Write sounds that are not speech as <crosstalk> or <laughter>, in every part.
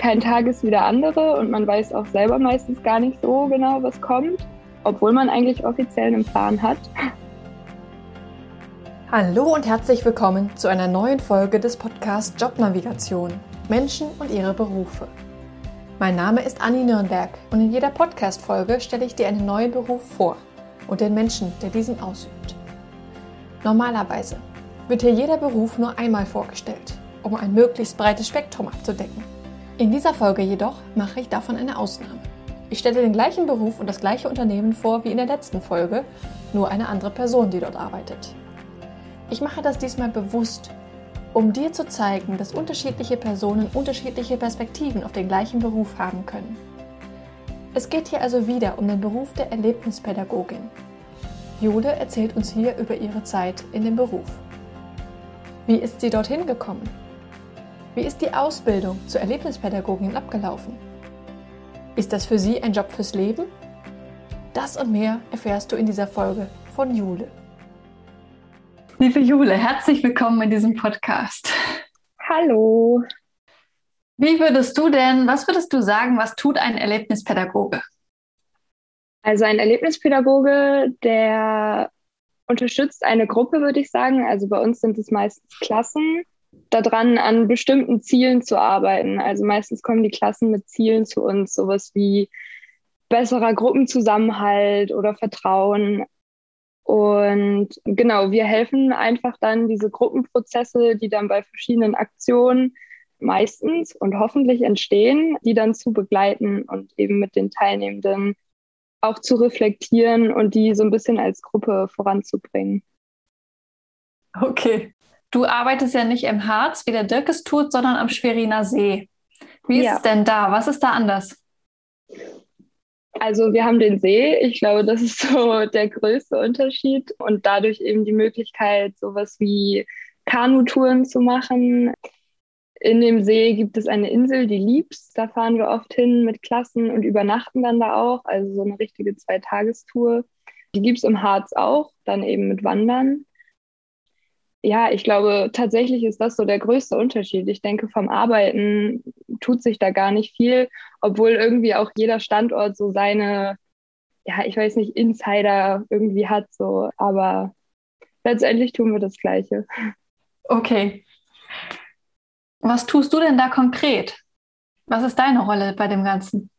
kein Tag ist wie der andere und man weiß auch selber meistens gar nicht so genau, was kommt, obwohl man eigentlich offiziell einen Plan hat. Hallo und herzlich willkommen zu einer neuen Folge des Podcasts Jobnavigation Menschen und ihre Berufe. Mein Name ist Anni Nürnberg und in jeder Podcast-Folge stelle ich dir einen neuen Beruf vor und den Menschen, der diesen ausübt. Normalerweise wird hier jeder Beruf nur einmal vorgestellt, um ein möglichst breites Spektrum abzudecken. In dieser Folge jedoch mache ich davon eine Ausnahme. Ich stelle den gleichen Beruf und das gleiche Unternehmen vor wie in der letzten Folge, nur eine andere Person, die dort arbeitet. Ich mache das diesmal bewusst, um dir zu zeigen, dass unterschiedliche Personen unterschiedliche Perspektiven auf den gleichen Beruf haben können. Es geht hier also wieder um den Beruf der Erlebnispädagogin. Jule erzählt uns hier über ihre Zeit in dem Beruf. Wie ist sie dorthin gekommen? Wie ist die Ausbildung zur Erlebnispädagogin abgelaufen? Ist das für Sie ein Job fürs Leben? Das und mehr erfährst du in dieser Folge von Jule. Liebe Jule, herzlich willkommen in diesem Podcast. Hallo. Wie würdest du denn, was würdest du sagen, was tut ein Erlebnispädagoge? Also ein Erlebnispädagoge, der unterstützt eine Gruppe, würde ich sagen. Also bei uns sind es meistens Klassen daran, an bestimmten Zielen zu arbeiten. Also meistens kommen die Klassen mit Zielen zu uns, sowas wie besserer Gruppenzusammenhalt oder Vertrauen. Und genau, wir helfen einfach dann diese Gruppenprozesse, die dann bei verschiedenen Aktionen meistens und hoffentlich entstehen, die dann zu begleiten und eben mit den Teilnehmenden auch zu reflektieren und die so ein bisschen als Gruppe voranzubringen. Okay. Du arbeitest ja nicht im Harz, wie der Dirk es tut, sondern am Schweriner See. Wie ja. ist es denn da? Was ist da anders? Also wir haben den See. Ich glaube, das ist <laughs> so der größte Unterschied und dadurch eben die Möglichkeit, sowas wie Kanutouren zu machen. In dem See gibt es eine Insel, die Liebs. Da fahren wir oft hin mit Klassen und übernachten dann da auch. Also so eine richtige Zweitagestour. Die gibt es im Harz auch, dann eben mit Wandern ja, ich glaube, tatsächlich ist das so der größte Unterschied. Ich denke, vom Arbeiten tut sich da gar nicht viel, obwohl irgendwie auch jeder Standort so seine, ja, ich weiß nicht, Insider irgendwie hat, so, aber letztendlich tun wir das Gleiche. Okay. Was tust du denn da konkret? Was ist deine Rolle bei dem Ganzen?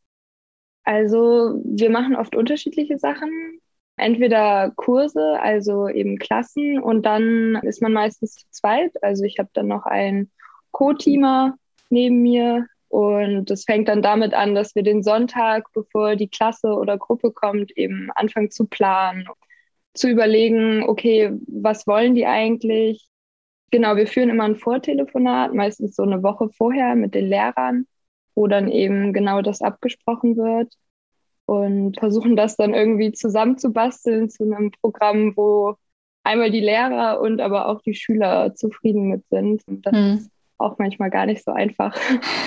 Also, wir machen oft unterschiedliche Sachen entweder Kurse, also eben Klassen und dann ist man meistens zu zweit. Also ich habe dann noch einen Co-Teamer neben mir und das fängt dann damit an, dass wir den Sonntag, bevor die Klasse oder Gruppe kommt, eben anfangen zu planen, zu überlegen, okay, was wollen die eigentlich? Genau, wir führen immer ein Vortelefonat, meistens so eine Woche vorher mit den Lehrern, wo dann eben genau das abgesprochen wird und versuchen das dann irgendwie zusammenzubasteln zu einem Programm, wo einmal die Lehrer und aber auch die Schüler zufrieden mit sind. Und das hm. ist auch manchmal gar nicht so einfach.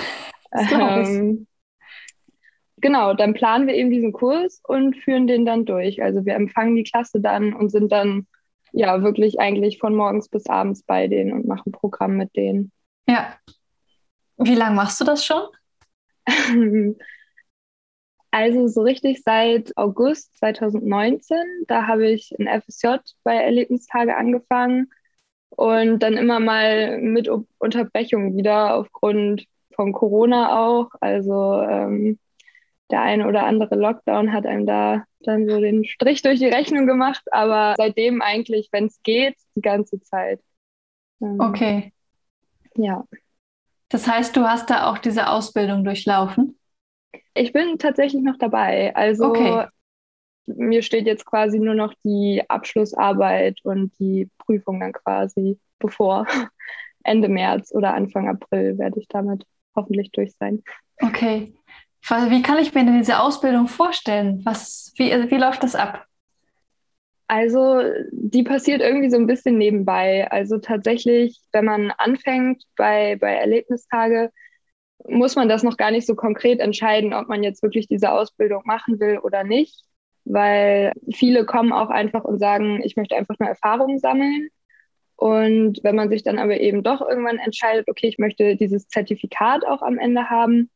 <laughs> ähm, genau, dann planen wir eben diesen Kurs und führen den dann durch. Also wir empfangen die Klasse dann und sind dann ja wirklich eigentlich von morgens bis abends bei denen und machen Programm mit denen. Ja. Wie lange machst du das schon? <laughs> Also so richtig seit August 2019. Da habe ich ein FSJ bei Erlebnistage angefangen und dann immer mal mit Unterbrechung wieder aufgrund von Corona auch. Also ähm, der eine oder andere Lockdown hat einem da dann so den Strich durch die Rechnung gemacht, aber seitdem eigentlich, wenn es geht, die ganze Zeit. Ähm, okay. Ja. Das heißt, du hast da auch diese Ausbildung durchlaufen? Ich bin tatsächlich noch dabei. Also okay. mir steht jetzt quasi nur noch die Abschlussarbeit und die Prüfung dann quasi bevor. <laughs> Ende März oder Anfang April werde ich damit hoffentlich durch sein. Okay. Wie kann ich mir denn diese Ausbildung vorstellen? Was, wie, wie läuft das ab? Also, die passiert irgendwie so ein bisschen nebenbei. Also tatsächlich, wenn man anfängt bei, bei Erlebnistage, muss man das noch gar nicht so konkret entscheiden, ob man jetzt wirklich diese Ausbildung machen will oder nicht, weil viele kommen auch einfach und sagen, ich möchte einfach nur Erfahrungen sammeln. Und wenn man sich dann aber eben doch irgendwann entscheidet, okay, ich möchte dieses Zertifikat auch am Ende haben,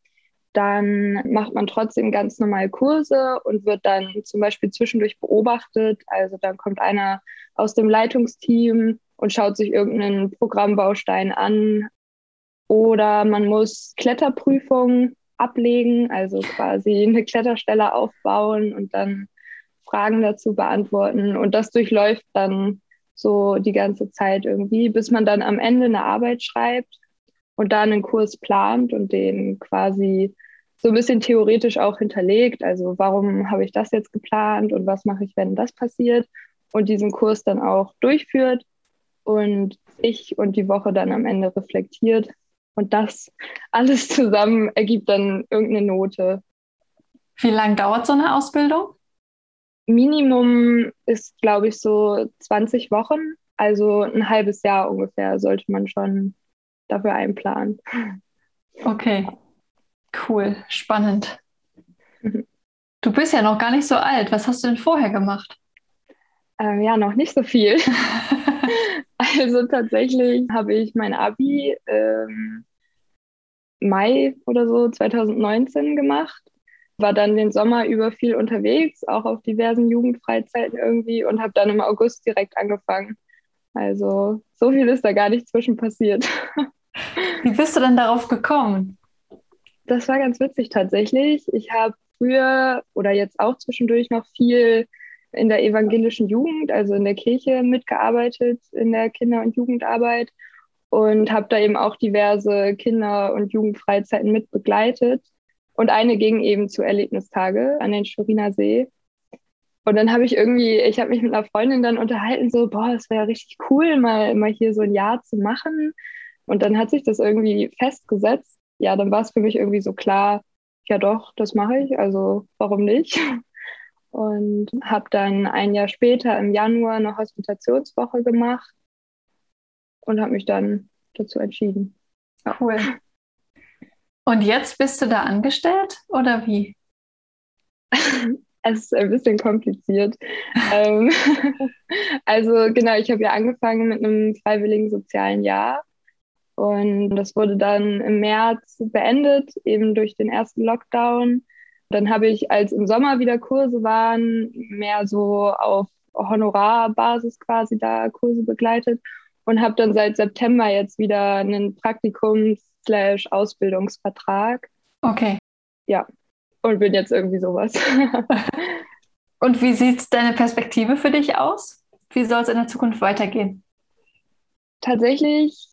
dann macht man trotzdem ganz normal Kurse und wird dann zum Beispiel zwischendurch beobachtet. Also dann kommt einer aus dem Leitungsteam und schaut sich irgendeinen Programmbaustein an. Oder man muss Kletterprüfungen ablegen, also quasi eine Kletterstelle aufbauen und dann Fragen dazu beantworten. Und das durchläuft dann so die ganze Zeit irgendwie, bis man dann am Ende eine Arbeit schreibt und da einen Kurs plant und den quasi so ein bisschen theoretisch auch hinterlegt. Also warum habe ich das jetzt geplant und was mache ich, wenn das passiert? Und diesen Kurs dann auch durchführt und ich und die Woche dann am Ende reflektiert. Und das alles zusammen ergibt dann irgendeine Note. Wie lange dauert so eine Ausbildung? Minimum ist, glaube ich, so 20 Wochen. Also ein halbes Jahr ungefähr sollte man schon dafür einplanen. Okay, cool, spannend. Du bist ja noch gar nicht so alt. Was hast du denn vorher gemacht? Ähm, ja, noch nicht so viel. <laughs> also tatsächlich habe ich mein Abi ähm, Mai oder so 2019 gemacht war dann den Sommer über viel unterwegs, auch auf diversen Jugendfreizeiten irgendwie und habe dann im August direkt angefangen. Also so viel ist da gar nicht zwischen passiert. <laughs> Wie bist du denn darauf gekommen? Das war ganz witzig tatsächlich. Ich habe früher oder jetzt auch zwischendurch noch viel in der evangelischen Jugend, also in der Kirche mitgearbeitet, in der Kinder- und Jugendarbeit und habe da eben auch diverse Kinder- und Jugendfreizeiten mit begleitet. Und eine ging eben zu Erlebnistage an den Schweriner See. Und dann habe ich irgendwie, ich habe mich mit einer Freundin dann unterhalten, so, boah, es wäre richtig cool, mal, mal hier so ein Jahr zu machen. Und dann hat sich das irgendwie festgesetzt. Ja, dann war es für mich irgendwie so klar, ja doch, das mache ich, also warum nicht? <laughs> Und habe dann ein Jahr später im Januar eine Hospitationswoche gemacht und habe mich dann dazu entschieden. Cool. Und jetzt bist du da angestellt oder wie? <laughs> es ist ein bisschen kompliziert. <laughs> Ähm, <laughs> also genau, ich habe ja angefangen mit einem freiwilligen sozialen Jahr und das wurde dann im März beendet, eben durch den ersten Lockdown. Dann habe ich, als im Sommer wieder Kurse waren, mehr so auf Honorarbasis quasi da Kurse begleitet und habe dann seit September jetzt wieder einen Praktikums slash Ausbildungsvertrag. Okay. Ja, und bin jetzt irgendwie sowas. <laughs> und wie sieht deine Perspektive für dich aus? Wie soll es in der Zukunft weitergehen? Tatsächlich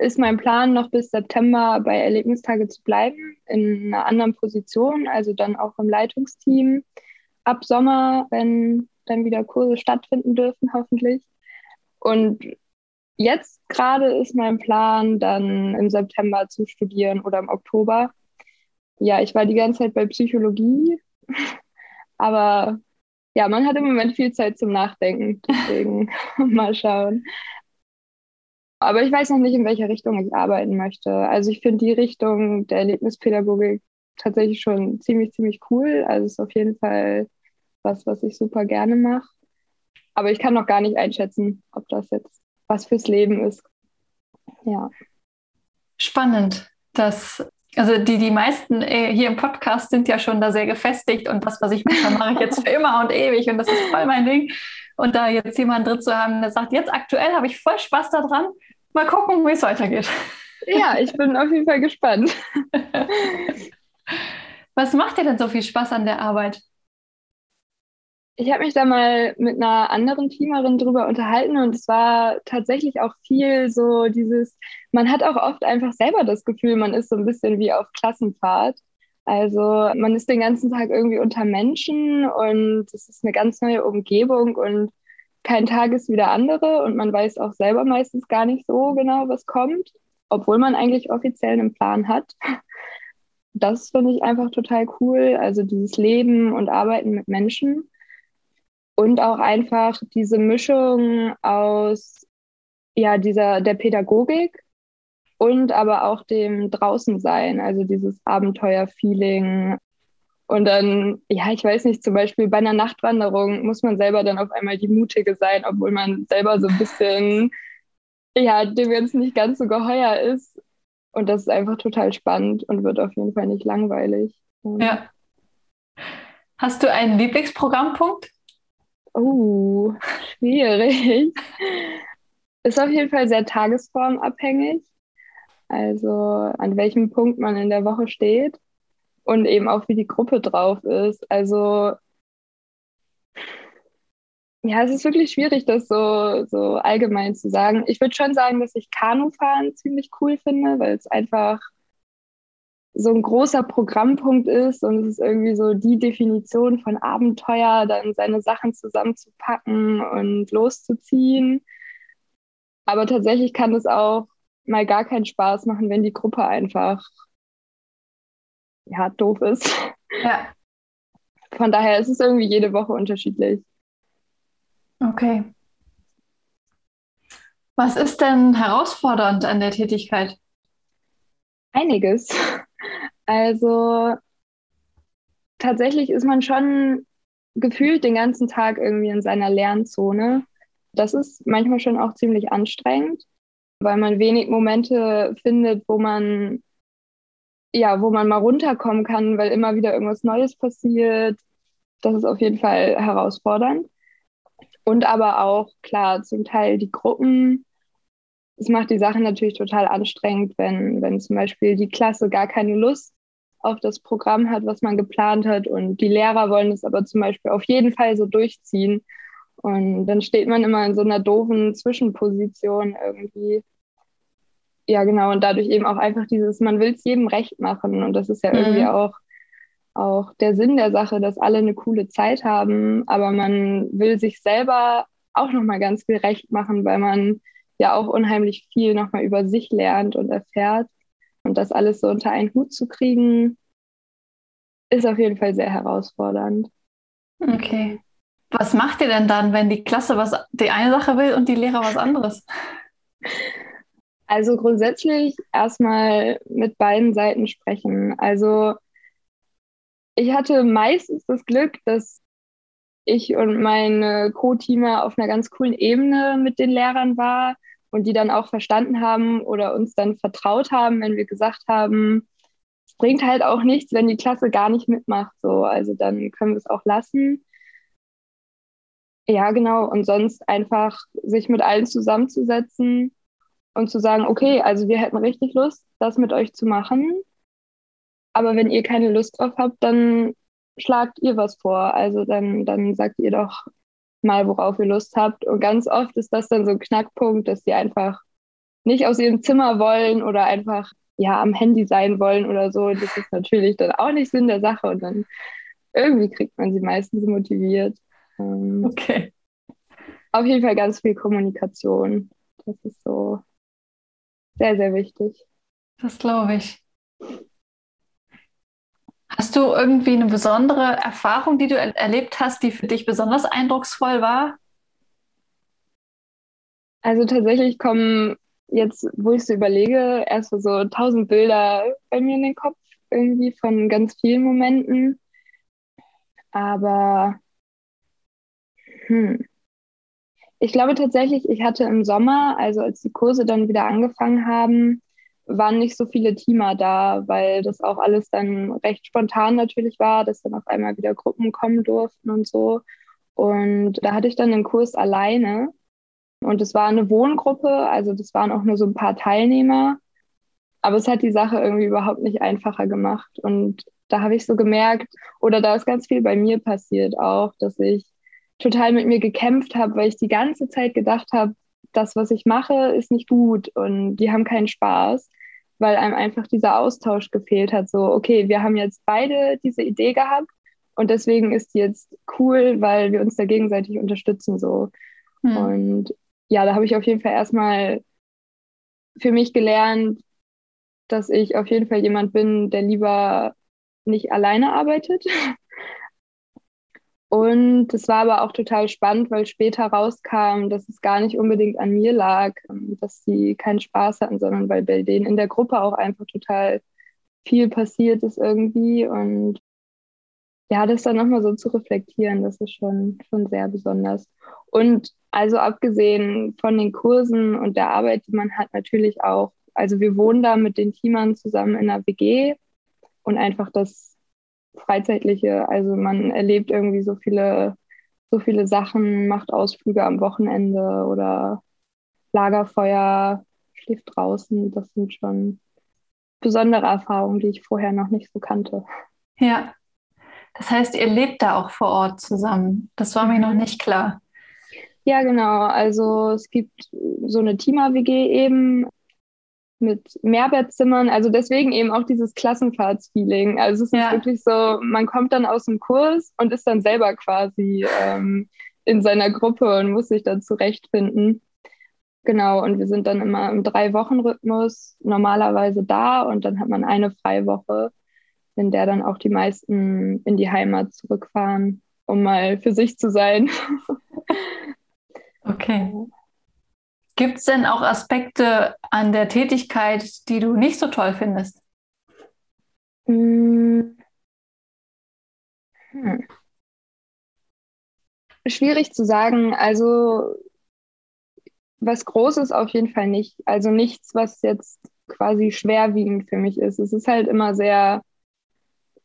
ist mein Plan, noch bis September bei Erlebnistage zu bleiben, in einer anderen Position, also dann auch im Leitungsteam. Ab Sommer, wenn dann wieder Kurse stattfinden dürfen, hoffentlich. Und Jetzt gerade ist mein Plan, dann im September zu studieren oder im Oktober. Ja, ich war die ganze Zeit bei Psychologie, <laughs> aber ja, man hat im Moment viel Zeit zum Nachdenken, deswegen <laughs> mal schauen. Aber ich weiß noch nicht, in welcher Richtung ich arbeiten möchte. Also ich finde die Richtung der Erlebnispädagogik tatsächlich schon ziemlich, ziemlich cool. Also es ist auf jeden Fall was, was ich super gerne mache. Aber ich kann noch gar nicht einschätzen, ob das jetzt was fürs Leben ist. Ja. Spannend. Das, also die, die meisten äh, hier im Podcast sind ja schon da sehr gefestigt und das, was ich mache, mache ich jetzt für <laughs> immer und ewig und das ist voll mein Ding. Und da jetzt jemand drin zu haben, der sagt, jetzt aktuell habe ich voll Spaß daran, mal gucken, wie es weitergeht. Ja, ich bin auf jeden Fall gespannt. <laughs> Was macht dir denn so viel Spaß an der Arbeit? Ich habe mich da mal mit einer anderen Teamerin drüber unterhalten und es war tatsächlich auch viel so dieses, man hat auch oft einfach selber das Gefühl, man ist so ein bisschen wie auf Klassenfahrt. Also man ist den ganzen Tag irgendwie unter Menschen und es ist eine ganz neue Umgebung und kein Tag ist wie der andere und man weiß auch selber meistens gar nicht so genau, was kommt, obwohl man eigentlich offiziell einen Plan hat. Das finde ich einfach total cool. Also dieses Leben und Arbeiten mit Menschen und auch einfach diese Mischung aus ja dieser der Pädagogik und aber auch dem Draußensein, also dieses Abenteuerfeeling. Und dann, ja, ich weiß nicht, zum Beispiel bei einer Nachtwanderung muss man selber dann auf einmal die Mutige sein, obwohl man selber so ein bisschen, ja, dem jetzt nicht ganz so geheuer ist. Und das ist einfach total spannend und wird auf jeden Fall nicht langweilig. Ja. Hast du einen Lieblingsprogrammpunkt? Oh, schwierig. Ist auf jeden Fall sehr tagesformabhängig. Also an welchem Punkt man in der Woche steht und eben auch wie die Gruppe drauf ist. Also ja, es ist wirklich schwierig, das so, so allgemein zu sagen. Ich würde schon sagen, dass ich Kanufahren ziemlich cool finde, weil es einfach so ein großer Programmpunkt ist und es ist irgendwie so die Definition von Abenteuer, dann seine Sachen zusammenzupacken und loszuziehen. Aber tatsächlich kann es auch mal gar keinen Spaß machen, wenn die Gruppe einfach ja, doof ist. Ja. Von daher ist es irgendwie jede Woche unterschiedlich. Okay. Was ist denn herausfordernd an der Tätigkeit? Einiges. Also tatsächlich ist man schon gefühlt den ganzen Tag irgendwie in seiner Lernzone. Das ist manchmal schon auch ziemlich anstrengend, weil man wenig Momente findet, wo man ja, wo man mal runterkommen kann, weil immer wieder irgendwas Neues passiert. Das ist auf jeden Fall herausfordernd. Und aber auch, klar, zum Teil die Gruppen. Es macht die Sache natürlich total anstrengend, wenn, wenn zum Beispiel die Klasse gar keine Lust auf das Programm hat, was man geplant hat. Und die Lehrer wollen es aber zum Beispiel auf jeden Fall so durchziehen. Und dann steht man immer in so einer doofen Zwischenposition irgendwie. Ja, genau. Und dadurch eben auch einfach dieses, man will es jedem recht machen. Und das ist ja mhm. irgendwie auch, auch der Sinn der Sache, dass alle eine coole Zeit haben. Aber man will sich selber auch nochmal ganz viel recht machen, weil man ja auch unheimlich viel nochmal über sich lernt und erfährt. Und das alles so unter einen Hut zu kriegen, ist auf jeden Fall sehr herausfordernd. Okay. Was macht ihr denn dann, wenn die Klasse was die eine Sache will und die Lehrer was anderes? Also grundsätzlich erstmal mit beiden Seiten sprechen. Also ich hatte meistens das Glück, dass ich und meine Co-Teamer auf einer ganz coolen Ebene mit den Lehrern war und die dann auch verstanden haben oder uns dann vertraut haben, wenn wir gesagt haben, es bringt halt auch nichts, wenn die Klasse gar nicht mitmacht. So, also dann können wir es auch lassen. Ja, genau. Und sonst einfach sich mit allen zusammenzusetzen und zu sagen, okay, also wir hätten richtig Lust, das mit euch zu machen. Aber wenn ihr keine Lust drauf habt, dann schlagt ihr was vor. Also dann, dann sagt ihr doch, mal, worauf ihr Lust habt. Und ganz oft ist das dann so ein Knackpunkt, dass sie einfach nicht aus ihrem Zimmer wollen oder einfach ja am Handy sein wollen oder so. Das ist natürlich dann auch nicht Sinn der Sache und dann irgendwie kriegt man sie meistens motiviert. Ähm, okay. Auf jeden Fall ganz viel Kommunikation. Das ist so sehr, sehr wichtig. Das glaube ich. Hast du irgendwie eine besondere Erfahrung, die du er erlebt hast, die für dich besonders eindrucksvoll war? Also tatsächlich kommen jetzt, wo ich so überlege, erst so tausend Bilder bei mir in den Kopf irgendwie von ganz vielen Momenten. Aber hm. ich glaube tatsächlich, ich hatte im Sommer, also als die Kurse dann wieder angefangen haben, waren nicht so viele Teamer da, weil das auch alles dann recht spontan natürlich war, dass dann auf einmal wieder Gruppen kommen durften und so. Und da hatte ich dann den Kurs alleine. Und es war eine Wohngruppe, also das waren auch nur so ein paar Teilnehmer. Aber es hat die Sache irgendwie überhaupt nicht einfacher gemacht. Und da habe ich so gemerkt, oder da ist ganz viel bei mir passiert auch, dass ich total mit mir gekämpft habe, weil ich die ganze Zeit gedacht habe, das, was ich mache, ist nicht gut und die haben keinen Spaß, weil einem einfach dieser Austausch gefehlt hat. So, okay, wir haben jetzt beide diese Idee gehabt und deswegen ist die jetzt cool, weil wir uns da gegenseitig unterstützen. So. Hm. Und ja, da habe ich auf jeden Fall erstmal für mich gelernt, dass ich auf jeden Fall jemand bin, der lieber nicht alleine arbeitet, <laughs> und es war aber auch total spannend, weil später rauskam, dass es gar nicht unbedingt an mir lag, ähm, dass sie keinen Spaß hatten, sondern weil bei denen in der Gruppe auch einfach total viel passiert ist irgendwie. Und ja, das dann nochmal so zu reflektieren, das ist schon, schon sehr besonders. Und also abgesehen von den Kursen und der Arbeit, die man hat, natürlich auch also wir wohnen da mit den Teamern zusammen in einer WG und einfach das Freizeitliche, also man erlebt irgendwie so viele, so viele Sachen, macht Ausflüge am Wochenende oder Lagerfeuer, schläft draußen. Das sind schon besondere Erfahrungen, die ich vorher noch nicht so kannte. Ja. Das heißt, ihr lebt da auch vor Ort zusammen. Das war mir noch nicht klar. Ja, genau. Also es gibt so eine Teamer-WG eben mit Mehrbettzimmern. Also deswegen eben auch dieses Klassenfahrtsfeeling. Also es ist ja. wirklich so, man kommt dann aus dem Kurs und ist dann selber quasi ähm, in seiner Gruppe und muss sich dann zurechtfinden. Genau, und wir sind dann immer im Drei-Wochen-Rhythmus normalerweise da und dann hat man eine Freiwoche, in der dann auch die meisten in die Heimat zurückfahren, um mal für sich zu sein. okay. Gibt es denn auch Aspekte an der Tätigkeit, die du nicht so toll findest? Hm. Hm. Schwierig zu sagen. Also was Großes auf jeden Fall nicht. Also nichts, was jetzt quasi schwerwiegend für mich ist. Es ist halt immer sehr,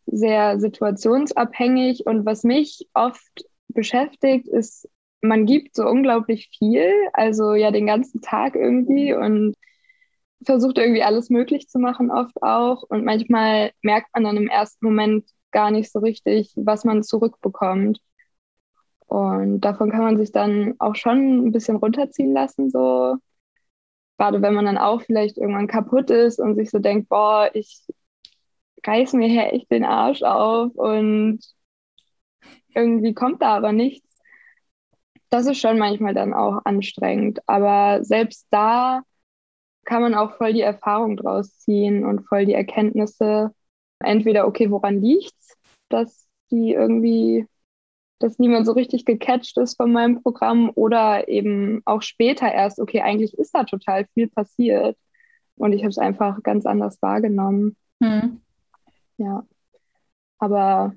sehr situationsabhängig. Und was mich oft beschäftigt, ist, man gibt so unglaublich viel, also ja den ganzen Tag irgendwie und versucht irgendwie alles möglich zu machen, oft auch. Und manchmal merkt man dann im ersten Moment gar nicht so richtig, was man zurückbekommt. Und davon kann man sich dann auch schon ein bisschen runterziehen lassen, so. Gerade wenn man dann auch vielleicht irgendwann kaputt ist und sich so denkt, boah, ich reiß mir hier echt den Arsch auf und irgendwie kommt da aber nichts. Das ist schon manchmal dann auch anstrengend. Aber selbst da kann man auch voll die Erfahrung draus ziehen und voll die Erkenntnisse. Entweder, okay, woran liegt's, dass die irgendwie dass niemand so richtig gecatcht ist von meinem Programm oder eben auch später erst, okay, eigentlich ist da total viel passiert und ich habe es einfach ganz anders wahrgenommen. Hm. Ja, aber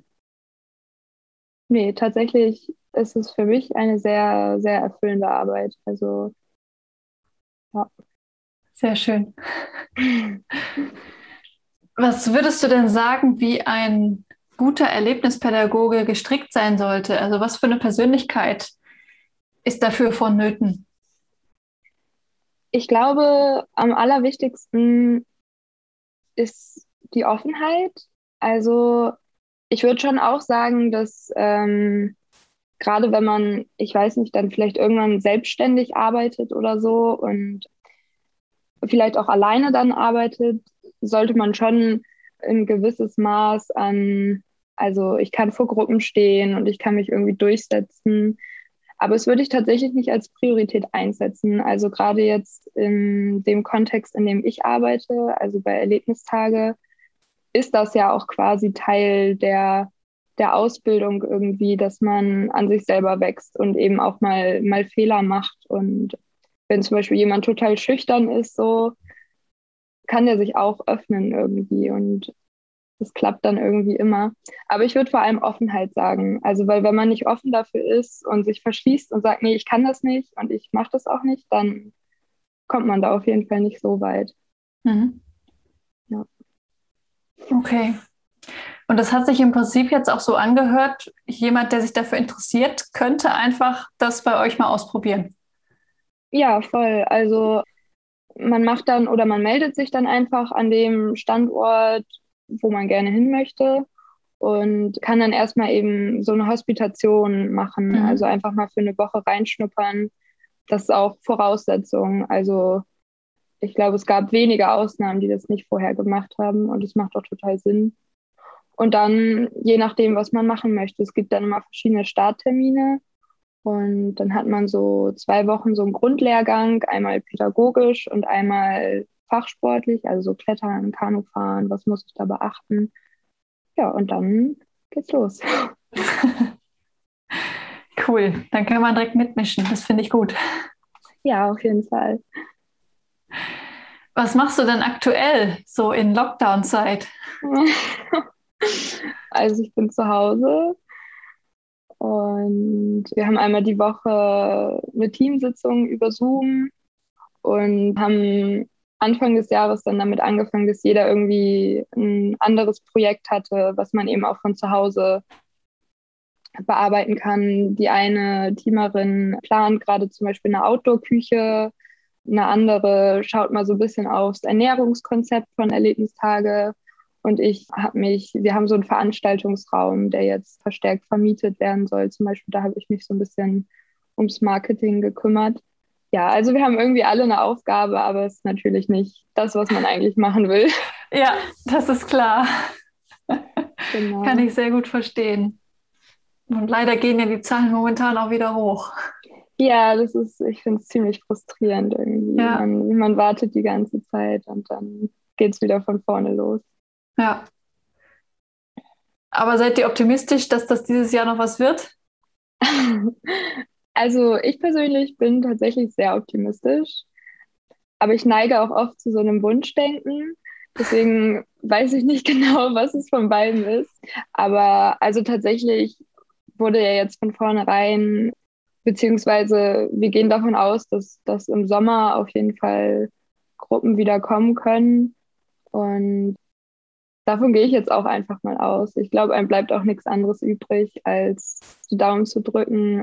nee, tatsächlich ist es für mich eine sehr, sehr erfüllende Arbeit. Also, ja. Sehr schön. Was würdest du denn sagen, wie ein guter Erlebnispädagoge gestrickt sein sollte? Also was für eine Persönlichkeit ist dafür vonnöten? Ich glaube, am allerwichtigsten ist die Offenheit. Also ich würde schon auch sagen, dass ähm, gerade wenn man, ich weiß nicht, dann vielleicht irgendwann selbstständig arbeitet oder so und vielleicht auch alleine dann arbeitet, sollte man schon ein gewisses Maß an also ich kann vor Gruppen stehen und ich kann mich irgendwie durchsetzen. Aber es würde ich tatsächlich nicht als Priorität einsetzen. Also gerade jetzt in dem Kontext, in dem ich arbeite, also bei Erlebnistage, ist das ja auch quasi Teil der, der Ausbildung irgendwie, dass man an sich selber wächst und eben auch mal, mal Fehler macht. Und wenn zum Beispiel jemand total schüchtern ist, so kann der sich auch öffnen irgendwie. Und das klappt dann irgendwie immer. Aber ich würde vor allem Offenheit sagen. Also, weil wenn man nicht offen dafür ist und sich verschließt und sagt, nee, ich kann das nicht und ich mache das auch nicht, dann kommt man da auf jeden Fall nicht so weit. Mhm. Ja. Okay. Und das hat sich im Prinzip jetzt auch so angehört, jemand, der sich dafür interessiert, könnte einfach das bei euch mal ausprobieren. Ja, voll. Also man macht dann oder man meldet sich dann einfach an dem Standort wo man gerne hin möchte und kann dann erstmal eben so eine Hospitation machen, mhm. also einfach mal für eine Woche reinschnuppern. Das ist auch Voraussetzung. Also ich glaube, es gab wenige Ausnahmen, die das nicht vorher gemacht haben und es macht auch total Sinn. Und dann, je nachdem, was man machen möchte, es gibt dann immer verschiedene Starttermine. Und dann hat man so zwei Wochen so einen Grundlehrgang, einmal pädagogisch und einmal fachsportlich, also so Klettern, Kanufahren, was muss ich da beachten? Ja, und dann geht's los. <laughs> cool, dann kann man direkt mitmischen, das finde ich gut. Ja, auf jeden Fall. Was machst du denn aktuell so in Lockdown-Zeit? <laughs> <laughs> also ich bin zu Hause und wir haben einmal die Woche eine Teamsitzung über Zoom und haben Anfang des Jahres dann damit angefangen, dass jeder irgendwie ein anderes Projekt hatte, was man eben auch von zu Hause bearbeiten kann. Die eine Teamerin plant gerade zum Beispiel eine Outdoor-Küche, eine andere schaut mal so ein bisschen aufs Ernährungskonzept von Erlebnistage. Und ich habe mich, wir haben so einen Veranstaltungsraum, der jetzt verstärkt vermietet werden soll. Zum Beispiel, da habe ich mich so ein bisschen ums Marketing gekümmert ja, also wir haben irgendwie alle eine Aufgabe, aber es ist natürlich nicht das, was man eigentlich machen will. <laughs> Ja, das ist klar. <laughs> Genau. Kann ich sehr gut verstehen. Und leider gehen ja die Zahlen momentan auch wieder hoch. Ja, das ist, ich finde es ziemlich frustrierend irgendwie. Ja. Man, man wartet die ganze Zeit und dann geht es wieder von vorne los. Ja. Aber seid ihr optimistisch, dass das dieses Jahr noch was wird? <laughs> Also ich persönlich bin tatsächlich sehr optimistisch, aber ich neige auch oft zu so einem Wunschdenken. Deswegen weiß ich nicht <laughs> genau, was es von beiden ist. Aber also tatsächlich wurde ja jetzt von vornherein, beziehungsweise wir gehen davon aus, dass, dass im Sommer auf jeden Fall Gruppen wieder kommen können. Und davon gehe ich jetzt auch einfach mal aus. Ich glaube, einem bleibt auch nichts anderes übrig, als die Daumen zu drücken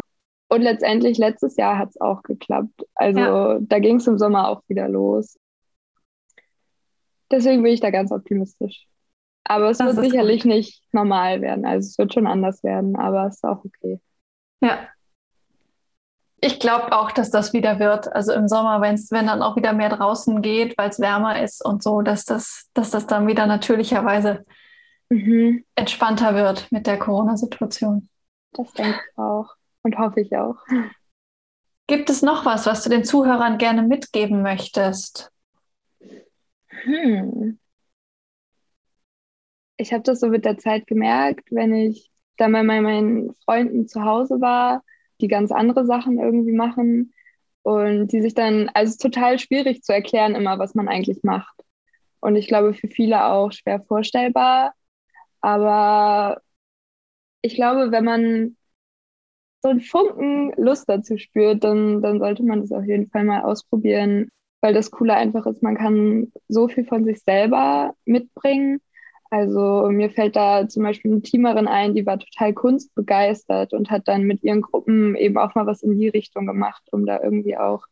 und letztendlich letztes Jahr hat es auch geklappt. Also ja. da ging es im Sommer auch wieder los. Deswegen bin ich da ganz optimistisch. Aber es das wird sicherlich gut. nicht normal werden. Also es wird schon anders werden, aber es ist auch okay. Ja. Ich glaube auch, dass das wieder wird. Also im Sommer, wenn's, wenn dann auch wieder mehr draußen geht, weil es wärmer ist und so, dass das, dass das dann wieder natürlicherweise mhm. entspannter wird mit der Corona-Situation. Das denke ich auch und hoffe ich auch. Gibt es noch was, was du den Zuhörern gerne mitgeben möchtest? Hm. Ich habe das so mit der Zeit gemerkt, wenn ich dann bei meinen Freunden zu Hause war, die ganz andere Sachen irgendwie machen und die sich dann, also es ist total schwierig zu erklären immer, was man eigentlich macht. Und ich glaube, für viele auch schwer vorstellbar. Aber ich glaube, wenn man so einen Funken Lust dazu spürt, dann, dann sollte man das auf jeden Fall mal ausprobieren, weil das Coole einfach ist, man kann so viel von sich selber mitbringen. Also mir fällt da zum Beispiel eine Teamerin ein, die war total kunstbegeistert und hat dann mit ihren Gruppen eben auch mal was in die Richtung gemacht, um da irgendwie auch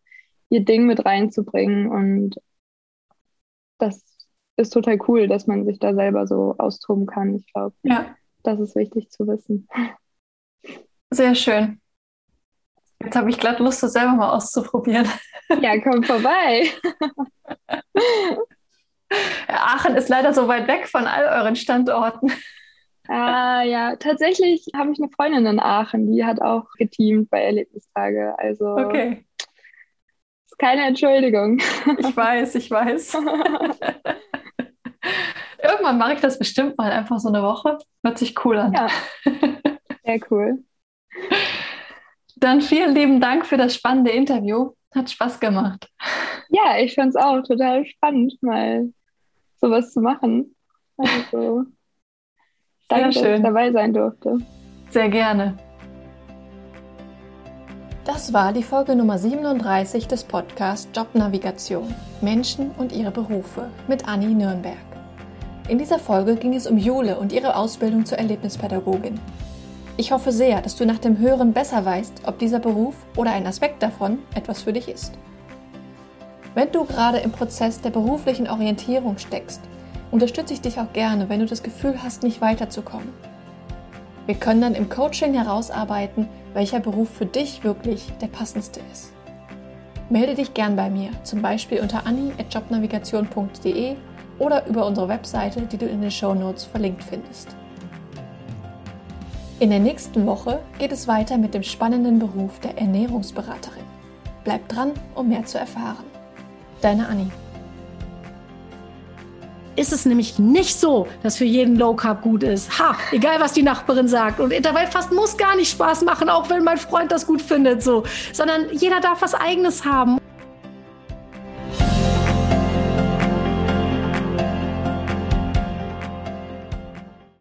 ihr Ding mit reinzubringen. Und das ist total cool, dass man sich da selber so austoben kann. Ich glaube, ja. das ist wichtig zu wissen. Sehr schön. Jetzt habe ich glatt Lust, das selber mal auszuprobieren. Ja, komm vorbei. <laughs> Aachen ist leider so weit weg von all euren Standorten. Ah ja, tatsächlich habe ich eine Freundin in Aachen, die hat auch geteamt bei Erlebnistage. Also okay. ist keine Entschuldigung. Ich weiß, ich weiß. <laughs> Irgendwann mache ich das bestimmt mal einfach so eine Woche. Hört sich cool an. Ja, sehr cool. Dann vielen lieben Dank für das spannende Interview. Hat Spaß gemacht. Ja, ich fand es auch total spannend, mal sowas zu machen. Also, <laughs> danke, dass ich dabei sein durfte. Sehr gerne. Das war die Folge Nummer 37 des Podcasts Jobnavigation Menschen und ihre Berufe mit Anni Nürnberg. In dieser Folge ging es um Jule und ihre Ausbildung zur Erlebnispädagogin. Ich hoffe sehr, dass du nach dem Hören besser weißt, ob dieser Beruf oder ein Aspekt davon etwas für dich ist. Wenn du gerade im Prozess der beruflichen Orientierung steckst, unterstütze ich dich auch gerne, wenn du das Gefühl hast, nicht weiterzukommen. Wir können dann im Coaching herausarbeiten, welcher Beruf für dich wirklich der passendste ist. Melde dich gern bei mir, zum Beispiel unter anni.jobnavigation.de oder über unsere Webseite, die du in den Show Notes verlinkt findest. In der nächsten Woche geht es weiter mit dem spannenden Beruf der Ernährungsberaterin. Bleib dran, um mehr zu erfahren. Deine Anni. Ist es nämlich nicht so, dass für jeden Low Carb gut ist. Ha, egal was die Nachbarin sagt. Und fast muss gar nicht Spaß machen, auch wenn mein Freund das gut findet, so. Sondern jeder darf was Eigenes haben.